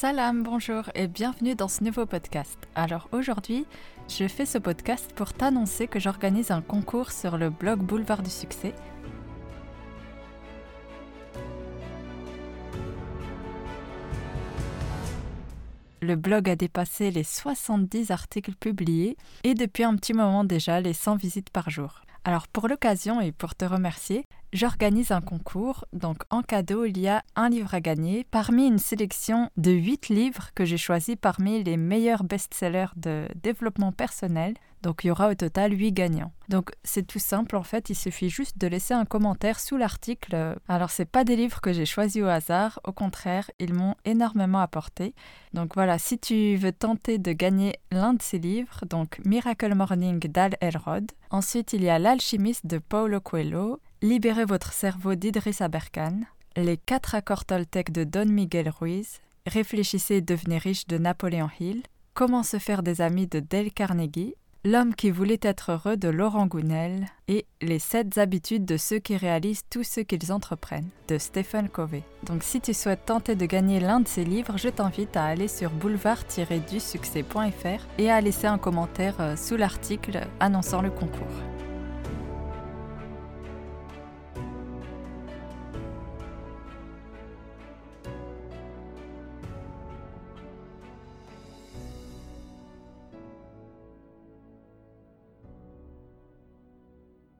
Salam, bonjour et bienvenue dans ce nouveau podcast. Alors aujourd'hui, je fais ce podcast pour t'annoncer que j'organise un concours sur le blog Boulevard du Succès. Le blog a dépassé les 70 articles publiés et depuis un petit moment déjà les 100 visites par jour. Alors pour l'occasion et pour te remercier, j'organise un concours. Donc en cadeau, il y a un livre à gagner parmi une sélection de 8 livres que j'ai choisis parmi les meilleurs best-sellers de développement personnel. Donc il y aura au total 8 gagnants. Donc c'est tout simple en fait, il suffit juste de laisser un commentaire sous l'article. Alors c'est pas des livres que j'ai choisis au hasard, au contraire, ils m'ont énormément apporté. Donc voilà, si tu veux tenter de gagner l'un de ces livres, donc Miracle Morning d'Al Elrod. Ensuite, il y a L'alchimiste de Paulo Coelho, Libérez votre cerveau d'Idriss Aberkan, Les quatre accords Toltec de Don Miguel Ruiz, Réfléchissez et devenez riche de Napoléon Hill, Comment se faire des amis de Dale Carnegie, L'homme qui voulait être heureux de Laurent Gounel et Les sept habitudes de ceux qui réalisent tout ce qu'ils entreprennent de Stephen Covey. Donc si tu souhaites tenter de gagner l'un de ces livres, je t'invite à aller sur boulevard-du-succès.fr et à laisser un commentaire euh, sous l'article annonçant le concours.